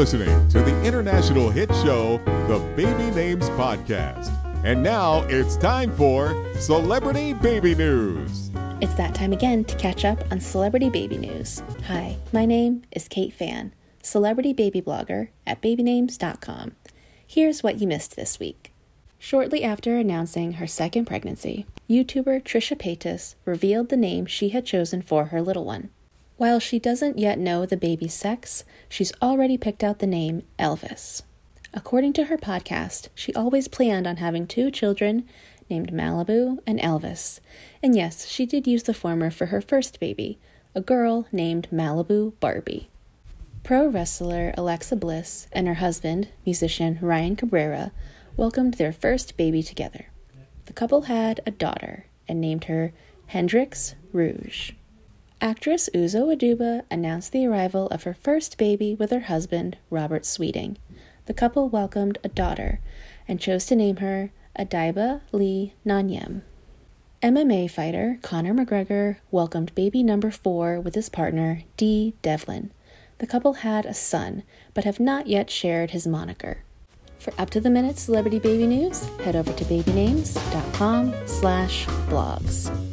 Listening to the international hit show, The Baby Names Podcast. And now it's time for Celebrity Baby News. It's that time again to catch up on celebrity baby news. Hi, my name is Kate Fann, celebrity baby blogger at babynames.com. Here's what you missed this week. Shortly after announcing her second pregnancy, YouTuber Trisha Paytas revealed the name she had chosen for her little one. While she doesn't yet know the baby's sex, she's already picked out the name Elvis. According to her podcast, she always planned on having two children named Malibu and Elvis. And yes, she did use the former for her first baby, a girl named Malibu Barbie. Pro wrestler Alexa Bliss and her husband, musician Ryan Cabrera, welcomed their first baby together. The couple had a daughter and named her Hendrix Rouge. Actress Uzo Aduba announced the arrival of her first baby with her husband, Robert Sweeting the couple welcomed a daughter and chose to name her Adiba Lee Nanyem. MMA fighter Conor McGregor welcomed baby number four with his partner, Dee Devlin. The couple had a son, but have not yet shared his moniker. For up-to-the-minute celebrity baby news, head over to babynames.com slash blogs.